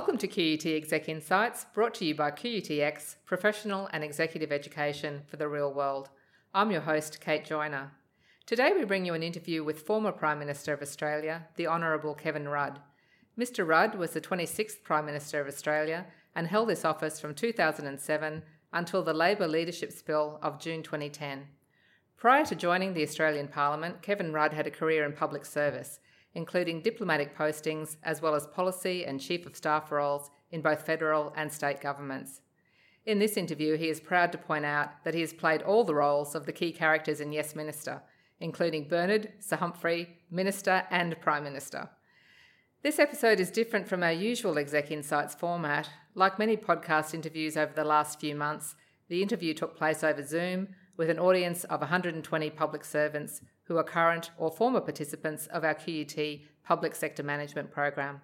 Welcome to QUT Exec Insights, brought to you by QUTX, professional and executive education for the real world. I'm your host, Kate Joyner. Today we bring you an interview with former Prime Minister of Australia, the Honourable Kevin Rudd. Mr Rudd was the 26th Prime Minister of Australia and held this office from 2007 until the Labor leadership spill of June 2010. Prior to joining the Australian Parliament, Kevin Rudd had a career in public service including diplomatic postings as well as policy and chief of staff roles in both federal and state governments. In this interview, he is proud to point out that he has played all the roles of the key characters in Yes Minister, including Bernard, Sir Humphrey, Minister, and Prime Minister. This episode is different from our usual Exec Insights format. Like many podcast interviews over the last few months, the interview took place over Zoom with an audience of 120 public servants who are current or former participants of our QUT Public Sector Management Program.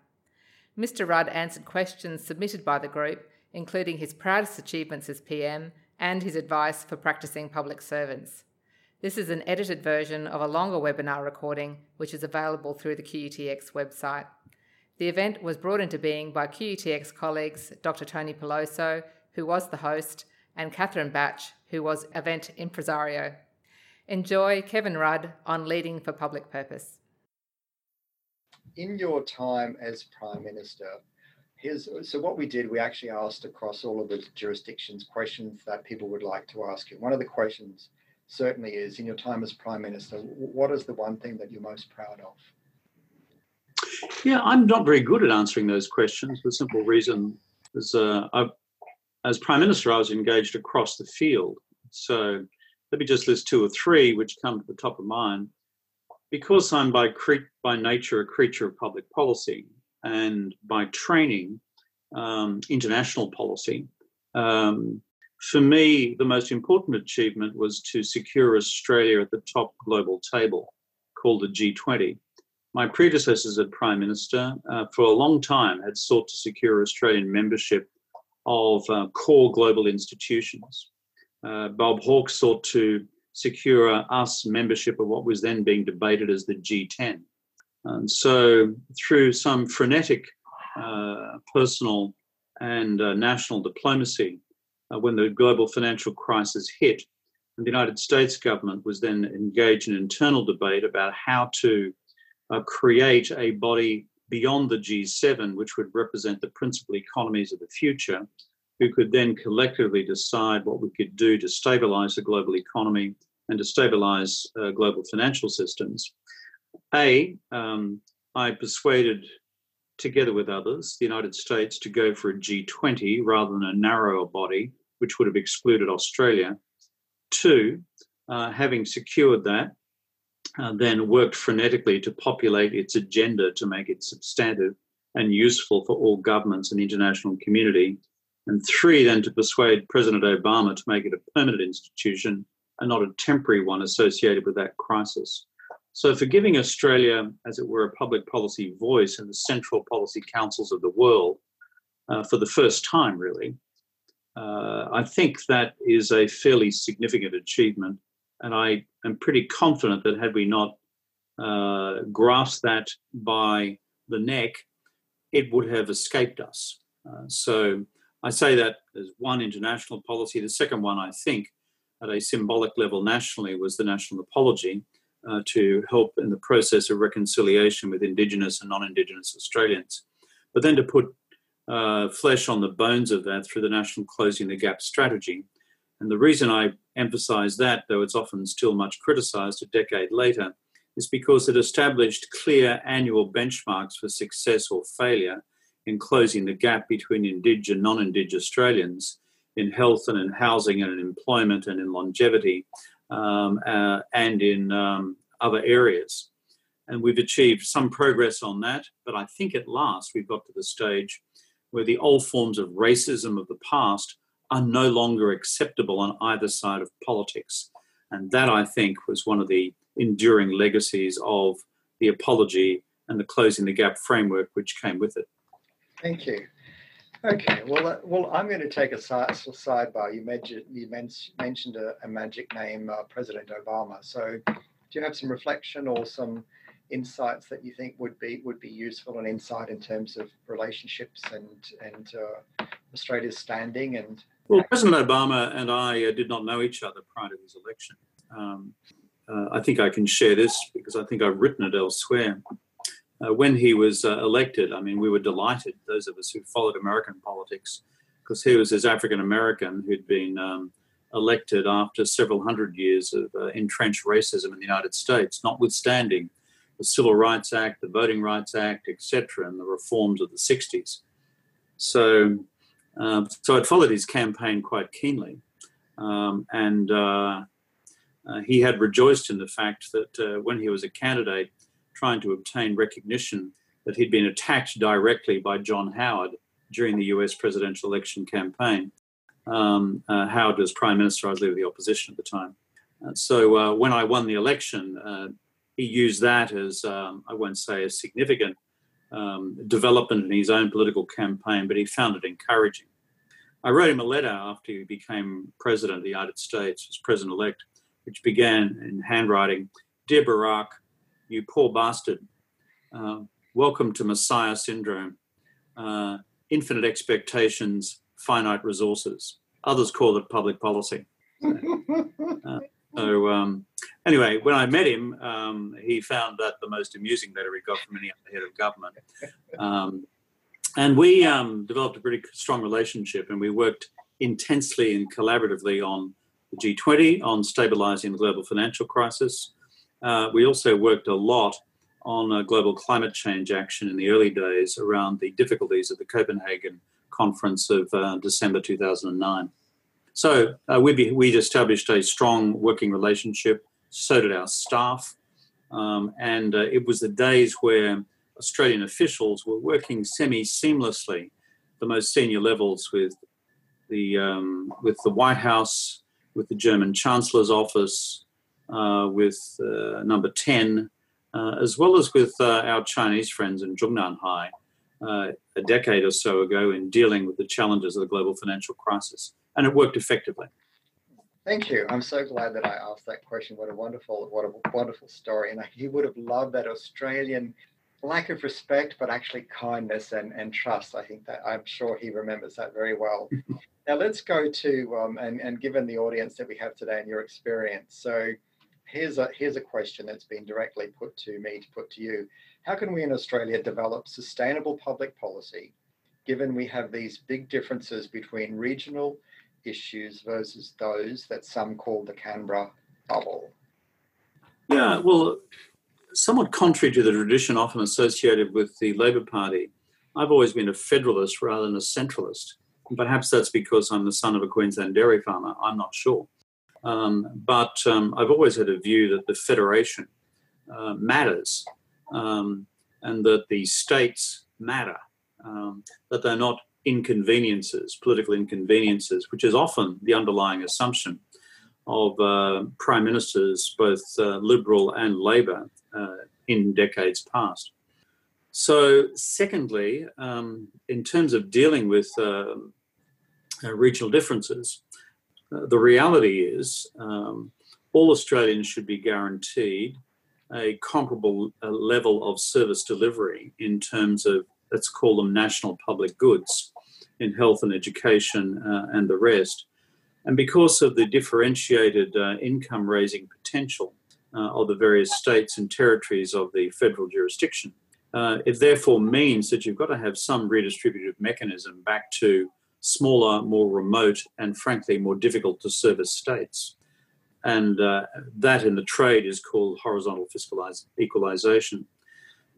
Mr. Rudd answered questions submitted by the group, including his proudest achievements as PM and his advice for practicing public servants. This is an edited version of a longer webinar recording, which is available through the QUTX website. The event was brought into being by QUTX colleagues Dr. Tony Peloso, who was the host, and Catherine Batch, who was event impresario. Enjoy Kevin Rudd on Leading for Public Purpose. In your time as Prime Minister, here's so what we did, we actually asked across all of the jurisdictions questions that people would like to ask you. One of the questions certainly is in your time as Prime Minister, what is the one thing that you're most proud of? Yeah, I'm not very good at answering those questions for the simple reason is uh, as Prime Minister, I was engaged across the field. So let me just list two or three which come to the top of mind. Because I'm by, cre- by nature a creature of public policy and by training um, international policy, um, for me, the most important achievement was to secure Australia at the top global table called the G20. My predecessors as Prime Minister, uh, for a long time, had sought to secure Australian membership of uh, core global institutions uh, Bob Hawke sought to secure us membership of what was then being debated as the G10. And so, through some frenetic uh, personal and uh, national diplomacy, uh, when the global financial crisis hit, the United States government was then engaged in internal debate about how to uh, create a body beyond the G7, which would represent the principal economies of the future, who could then collectively decide what we could do to stabilize the global economy and to stabilize uh, global financial systems. A, um, I persuaded, together with others, the United States to go for a G20 rather than a narrower body, which would have excluded Australia. Two, uh, having secured that, uh, then worked frenetically to populate its agenda to make it substantive and useful for all governments and the international community and three, then to persuade President Obama to make it a permanent institution and not a temporary one associated with that crisis. So, for giving Australia, as it were, a public policy voice in the central policy councils of the world uh, for the first time, really, uh, I think that is a fairly significant achievement. And I am pretty confident that had we not uh, grasped that by the neck, it would have escaped us. Uh, so, I say that as one international policy. The second one, I think, at a symbolic level nationally, was the national apology uh, to help in the process of reconciliation with Indigenous and non Indigenous Australians. But then to put uh, flesh on the bones of that through the National Closing the Gap strategy. And the reason I emphasize that, though it's often still much criticized a decade later, is because it established clear annual benchmarks for success or failure in closing the gap between Indigenous and non Indigenous Australians in health and in housing and in employment and in longevity um, uh, and in um, other areas. And we've achieved some progress on that, but I think at last we've got to the stage where the old forms of racism of the past are no longer acceptable on either side of politics. And that, I think, was one of the enduring legacies of the apology and the closing the gap framework which came with it. Thank you. Okay, well, uh, well, I'm going to take a side, sidebar. You mentioned you mentioned a, a magic name, uh, President Obama. So, do you have some reflection or some insights that you think would be would be useful and insight in terms of relationships and and uh, Australia's standing and. Well, President Obama and I uh, did not know each other prior to his election. Um, uh, I think I can share this because I think I've written it elsewhere. Uh, when he was uh, elected, I mean, we were delighted, those of us who followed American politics, because he was this African American who'd been um, elected after several hundred years of uh, entrenched racism in the United States, notwithstanding the Civil Rights Act, the Voting Rights Act, etc., and the reforms of the 60s. So, uh, so I'd followed his campaign quite keenly. Um, and uh, uh, he had rejoiced in the fact that uh, when he was a candidate trying to obtain recognition, that he'd been attacked directly by John Howard during the US presidential election campaign. Um, uh, Howard was prime minister, I was leader of the opposition at the time. Uh, so uh, when I won the election, uh, he used that as, um, I won't say a significant um, development in his own political campaign, but he found it encouraging. I wrote him a letter after he became president of the United States, as president elect, which began in handwriting Dear Barack, you poor bastard, uh, welcome to Messiah syndrome. Uh, infinite expectations, finite resources. Others call it public policy. Uh, so, um, anyway, when I met him, um, he found that the most amusing letter he got from any other head of government. Um, and we um, developed a pretty strong relationship and we worked intensely and collaboratively on the G20, on stabilizing the global financial crisis. Uh, we also worked a lot on uh, global climate change action in the early days around the difficulties of the Copenhagen conference of uh, December 2009. So uh, we we established a strong working relationship. So did our staff, um, and uh, it was the days where Australian officials were working semi-seamlessly, the most senior levels with the um, with the White House, with the German Chancellor's office, with uh, Number Ten, uh, as well as with uh, our Chinese friends in Zhongnanhai uh, a decade or so ago in dealing with the challenges of the global financial crisis. And it worked effectively. Thank you. I'm so glad that I asked that question. What a wonderful, what a wonderful story. And he would have loved that Australian lack of respect, but actually kindness and, and trust. I think that I'm sure he remembers that very well. now let's go to um, and, and given the audience that we have today and your experience. So here's a here's a question that's been directly put to me to put to you. How can we in Australia develop sustainable public policy given we have these big differences between regional issues versus those that some call the Canberra bubble? Yeah, well, somewhat contrary to the tradition often associated with the Labor Party, I've always been a federalist rather than a centralist. Perhaps that's because I'm the son of a Queensland dairy farmer. I'm not sure. Um, but um, I've always had a view that the federation uh, matters um, and that the states matter, um, that they're not inconveniences, political inconveniences, which is often the underlying assumption of uh, prime ministers, both uh, Liberal and Labor, uh, in decades past. So, secondly, um, in terms of dealing with uh, uh, regional differences, uh, the reality is um, all Australians should be guaranteed a comparable uh, level of service delivery in terms of, let's call them national public goods in health and education uh, and the rest. And because of the differentiated uh, income raising potential uh, of the various states and territories of the federal jurisdiction, it therefore means that you've got to have some redistributive mechanism back to smaller, more remote, and frankly, more difficult to service states. And uh, that in the trade is called horizontal fiscal equalization.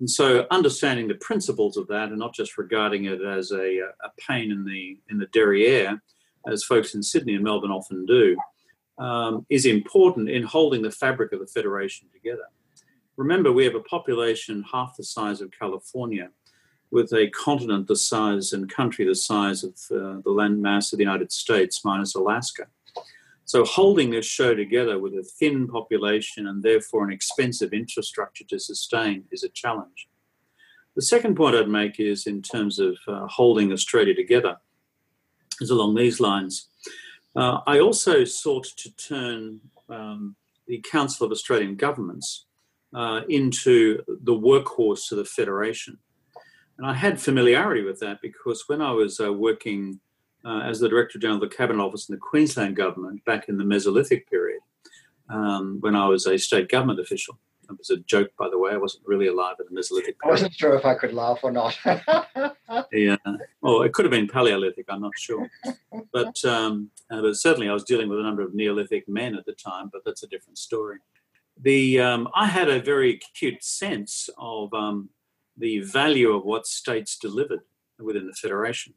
And so, understanding the principles of that and not just regarding it as a, a pain in the, in the derriere, as folks in Sydney and Melbourne often do, um, is important in holding the fabric of the Federation together. Remember, we have a population half the size of California with a continent the size and country the size of uh, the land mass of the United States minus Alaska. So holding this show together with a thin population and therefore an expensive infrastructure to sustain is a challenge. The second point I'd make is in terms of uh, holding Australia together is along these lines. Uh, I also sought to turn um, the Council of Australian Governments uh, into the workhorse of the Federation. And I had familiarity with that because when I was uh, working uh, as the Director General of the Cabinet Office in the Queensland Government back in the Mesolithic period, um, when I was a state government official. It was a joke, by the way. I wasn't really alive in the Mesolithic. Period. I wasn't sure if I could laugh or not. yeah. Well, it could have been Paleolithic. I'm not sure. But, um, uh, but certainly I was dealing with a number of Neolithic men at the time, but that's a different story. The, um, I had a very acute sense of um, the value of what states delivered within the Federation.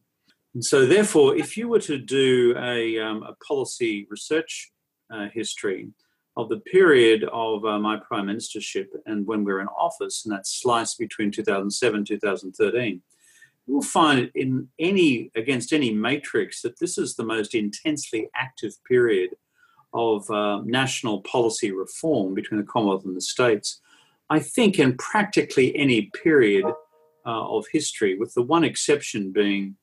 And so, therefore, if you were to do a, um, a policy research uh, history of the period of uh, my prime ministership and when we were in office, and that slice between 2007 2013, you will find in any against any matrix that this is the most intensely active period of uh, national policy reform between the Commonwealth and the states. I think in practically any period uh, of history, with the one exception being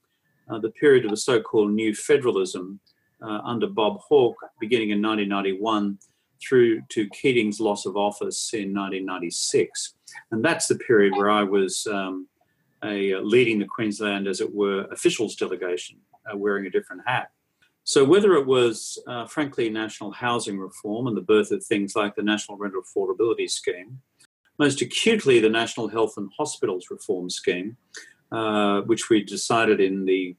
uh, the period of the so-called new federalism uh, under Bob Hawke, beginning in 1991 through to Keating's loss of office in 1996. And that's the period where I was um, a, uh, leading the Queensland, as it were, officials delegation, uh, wearing a different hat. So, whether it was, uh, frankly, national housing reform and the birth of things like the National Rental Affordability Scheme, most acutely the National Health and Hospitals Reform Scheme, uh, which we decided in the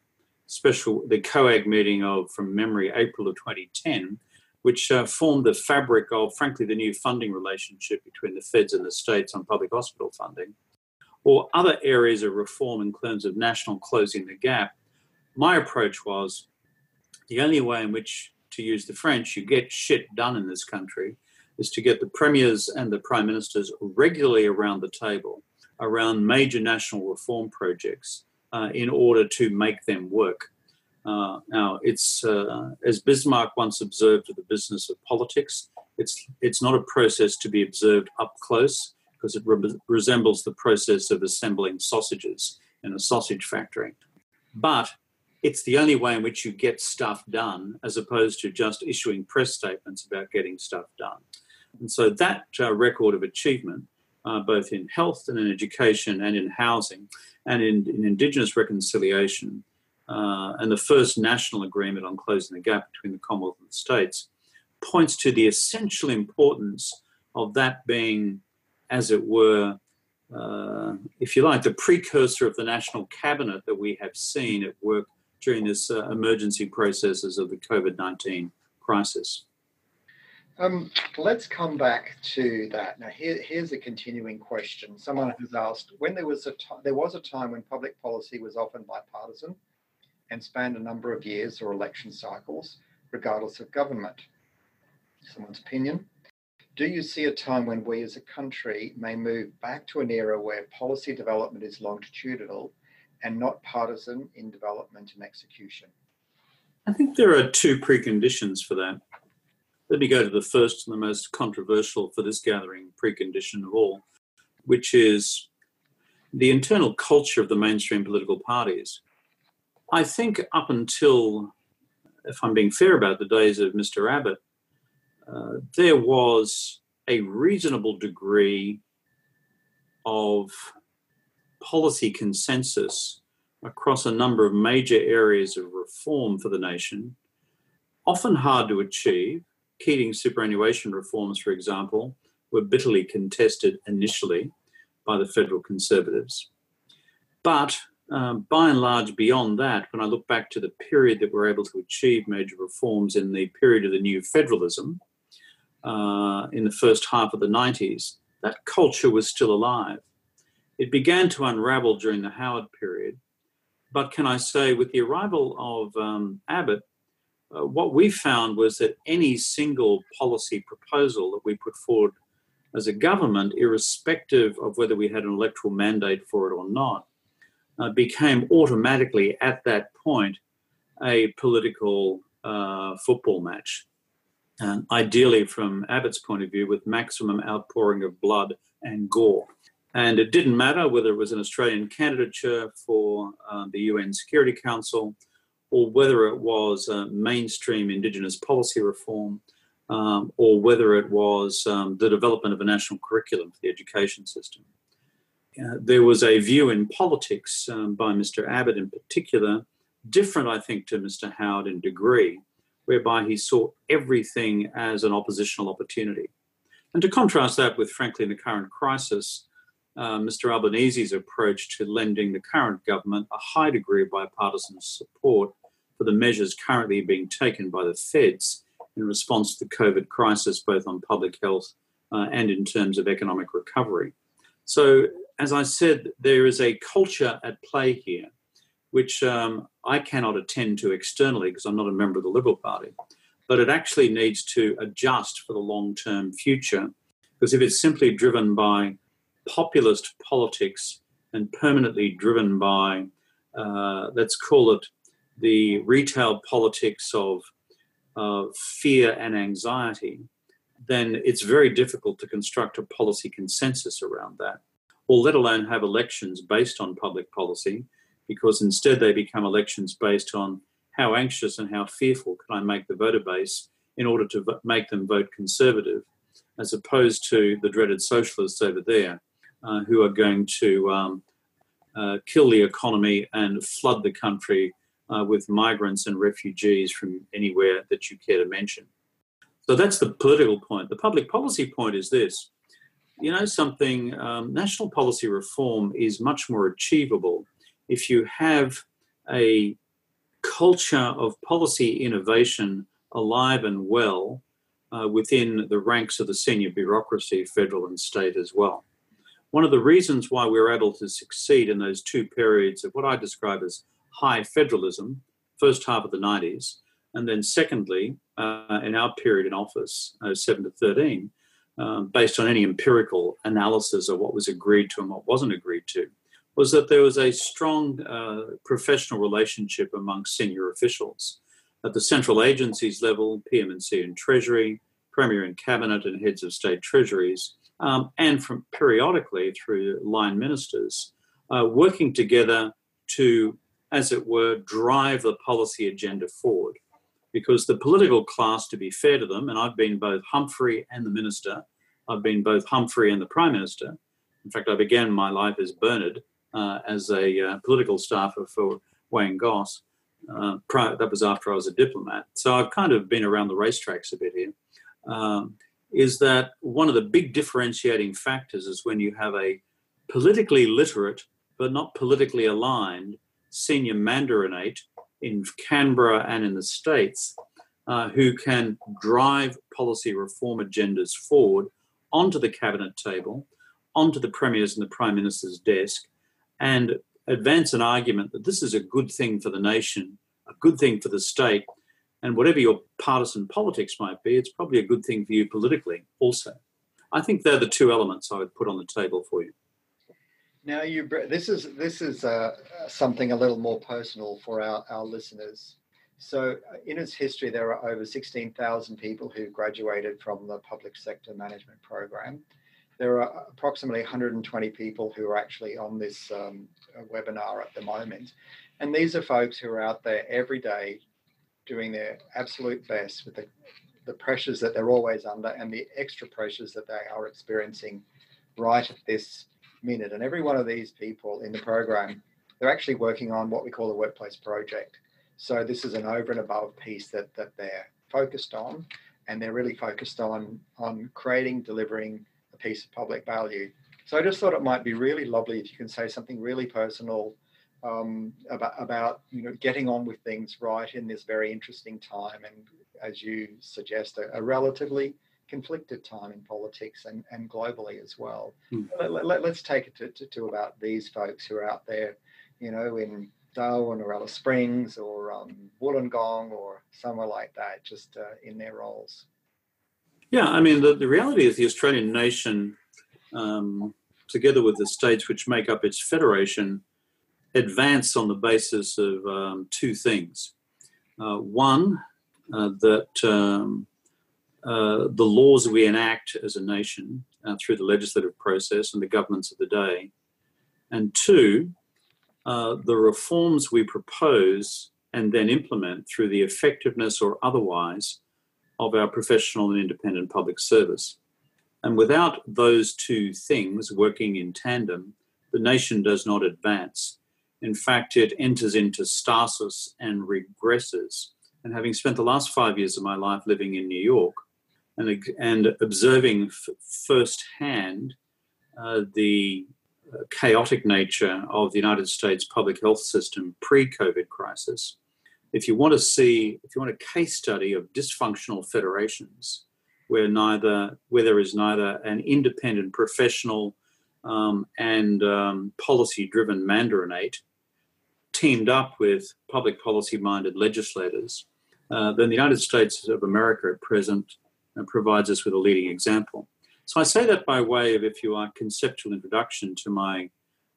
special the COAG meeting of from memory April of 2010, which uh, formed the fabric of frankly the new funding relationship between the feds and the states on public hospital funding, or other areas of reform in terms of national closing the gap. My approach was the only way in which, to use the French, you get shit done in this country is to get the premiers and the prime ministers regularly around the table around major national reform projects uh, in order to make them work. Uh, now, it's uh, as Bismarck once observed of the business of politics. It's it's not a process to be observed up close because it re- resembles the process of assembling sausages in a sausage factory. But it's the only way in which you get stuff done, as opposed to just issuing press statements about getting stuff done. And so that uh, record of achievement uh, both in health and in education and in housing and in, in Indigenous reconciliation. Uh, and the first national agreement on closing the gap between the Commonwealth and the states points to the essential importance of that being, as it were, uh, if you like, the precursor of the national cabinet that we have seen at work during this uh, emergency processes of the COVID 19 crisis. Um, let's come back to that. Now, here, here's a continuing question. Someone has asked when there was a t- there was a time when public policy was often bipartisan and spanned a number of years or election cycles, regardless of government. Someone's opinion. Do you see a time when we as a country may move back to an era where policy development is longitudinal and not partisan in development and execution? I think there are two preconditions for that. Let me go to the first and the most controversial for this gathering precondition of all, which is the internal culture of the mainstream political parties. I think up until, if I'm being fair about the days of Mr. Abbott, uh, there was a reasonable degree of policy consensus across a number of major areas of reform for the nation, often hard to achieve, Keating superannuation reforms, for example, were bitterly contested initially by the federal Conservatives. But um, by and large, beyond that, when I look back to the period that we're able to achieve major reforms in the period of the new federalism, uh, in the first half of the 90s, that culture was still alive. It began to unravel during the Howard period. But can I say, with the arrival of um, Abbott, uh, what we found was that any single policy proposal that we put forward as a government, irrespective of whether we had an electoral mandate for it or not, uh, became automatically at that point a political uh, football match. And ideally, from Abbott's point of view, with maximum outpouring of blood and gore. And it didn't matter whether it was an Australian candidature for uh, the UN Security Council or whether it was mainstream Indigenous policy reform, um, or whether it was um, the development of a national curriculum for the education system. Uh, there was a view in politics um, by Mr. Abbott in particular, different, I think, to Mr. Howard in degree, whereby he saw everything as an oppositional opportunity. And to contrast that with, frankly, in the current crisis, uh, Mr. Albanese's approach to lending the current government a high degree of bipartisan support for the measures currently being taken by the feds in response to the COVID crisis, both on public health uh, and in terms of economic recovery. So, as I said, there is a culture at play here, which um, I cannot attend to externally because I'm not a member of the Liberal Party, but it actually needs to adjust for the long term future. Because if it's simply driven by populist politics and permanently driven by, uh, let's call it the retail politics of uh, fear and anxiety, then it's very difficult to construct a policy consensus around that, or let alone have elections based on public policy, because instead they become elections based on how anxious and how fearful can I make the voter base in order to make them vote conservative, as opposed to the dreaded socialists over there uh, who are going to um, uh, kill the economy and flood the country uh, with migrants and refugees from anywhere that you care to mention. So that's the political point. The public policy point is this you know, something, um, national policy reform is much more achievable if you have a culture of policy innovation alive and well uh, within the ranks of the senior bureaucracy, federal and state as well. One of the reasons why we were able to succeed in those two periods of what I describe as high federalism, first half of the 90s, and then secondly, uh, in our period in office, uh, 7 to 13, uh, based on any empirical analysis of what was agreed to and what wasn't agreed to, was that there was a strong uh, professional relationship among senior officials. At the central agencies level, PM&C and Treasury, Premier and Cabinet and heads of state treasuries, um, and from periodically through line ministers, uh, working together to, as it were, drive the policy agenda forward. Because the political class, to be fair to them, and I've been both Humphrey and the minister, I've been both Humphrey and the prime minister. In fact, I began my life as Bernard, uh, as a uh, political staffer for Wayne Goss. Uh, prior, that was after I was a diplomat. So I've kind of been around the racetracks a bit here. Um, is that one of the big differentiating factors is when you have a politically literate but not politically aligned senior mandarinate in Canberra and in the States uh, who can drive policy reform agendas forward onto the cabinet table, onto the premier's and the prime minister's desk, and advance an argument that this is a good thing for the nation, a good thing for the state, and whatever your partisan politics might be, it's probably a good thing for you politically also. I think they're the two elements I would put on the table for you. Now, you this is this is uh, something a little more personal for our, our listeners. So, uh, in its history, there are over 16,000 people who graduated from the public sector management program. There are approximately 120 people who are actually on this um, webinar at the moment. And these are folks who are out there every day doing their absolute best with the, the pressures that they're always under and the extra pressures that they are experiencing right at this minute. And every one of these people in the program, they're actually working on what we call a workplace project. So this is an over and above piece that, that they're focused on, and they're really focused on, on creating, delivering a piece of public value. So I just thought it might be really lovely if you can say something really personal um, about, about you know getting on with things right in this very interesting time and as you suggest a, a relatively conflicted time in politics and, and globally as well hmm. let, us let, take it to, to, to, about these folks who are out there you know in Darwin or Alice Springs or um, Wollongong or somewhere like that just uh, in their roles yeah I mean the, the reality is the Australian nation um, together with the states which make up its federation advance on the basis of um, two things. Uh, one, uh, that um, uh, the laws we enact as a nation uh, through the legislative process and the governments of the day, and two, uh, the reforms we propose and then implement through the effectiveness or otherwise of our professional and independent public service. And without those two things working in tandem, the nation does not advance. In fact, it enters into stasis and regresses. And having spent the last five years of my life living in New York and, and observing f- firsthand uh, the uh, chaotic nature of the United States public health system pre COVID crisis, if you want to see, if you want a case study of dysfunctional federations, where neither, where there is neither an independent professional um, and um, policy-driven mandarinate teamed up with public policy-minded legislators, uh, then the United States of America at present uh, provides us with a leading example. So I say that by way of, if you like, conceptual introduction to my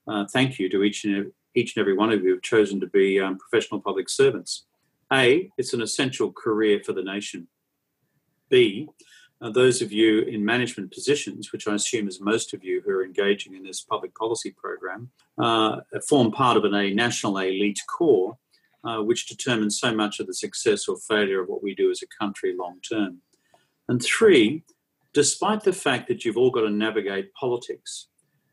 uh, thank you to each and each and every one of you who have chosen to be um, professional public servants. A, it's an essential career for the nation. B, uh, those of you in management positions, which I assume is most of you who are engaging in this public policy program, uh, form part of an, a national elite core, uh, which determines so much of the success or failure of what we do as a country long term. And three, despite the fact that you've all got to navigate politics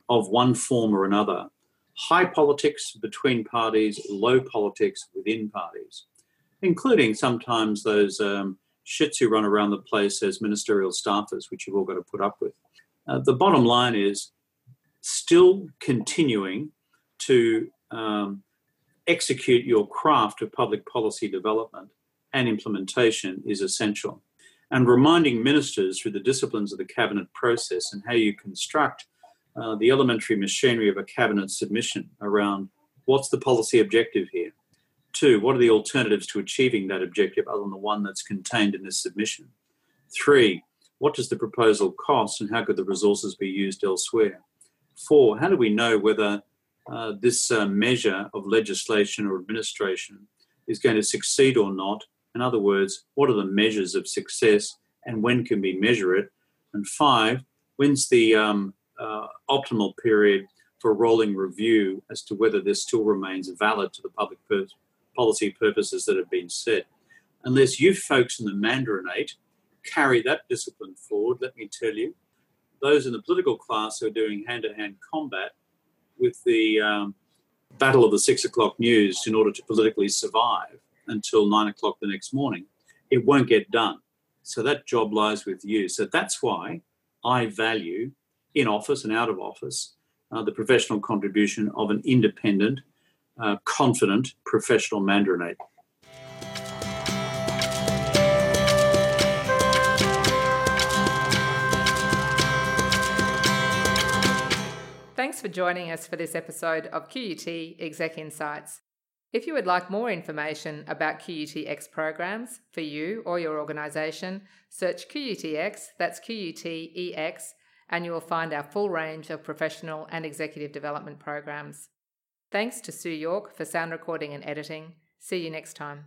of one form or another, high politics between parties, low politics within parties, including sometimes those um, shits who run around the place as ministerial staffers, which you've all got to put up with. Uh, the bottom line is still continuing to um, execute your craft of public policy development and implementation is essential. And reminding ministers through the disciplines of the cabinet process and how you construct uh, the elementary machinery of a cabinet submission around what's the policy objective here? Two, what are the alternatives to achieving that objective other than the one that's contained in this submission? Three, what does the proposal cost and how could the resources be used elsewhere? Four, how do we know whether uh, this uh, measure of legislation or administration is going to succeed or not? In other words, what are the measures of success and when can we measure it? And five, when's the um, uh, optimal period for rolling review as to whether this still remains valid to the public purpose? policy purposes that have been set. Unless you folks in the Mandarinate carry that discipline forward, let me tell you, those in the political class who are doing hand to hand combat with the um, battle of the six o'clock news in order to politically survive until nine o'clock the next morning, it won't get done. So that job lies with you. So that's why I value in office and out of office uh, the professional contribution of an independent, uh, confident professional mandarinate. Thanks for joining us for this episode of QUT Exec Insights. If you would like more information about QUTX programs for you or your organisation, search QUTX, that's QUTEX, and you will find our full range of professional and executive development programs. Thanks to Sue York for sound recording and editing. See you next time.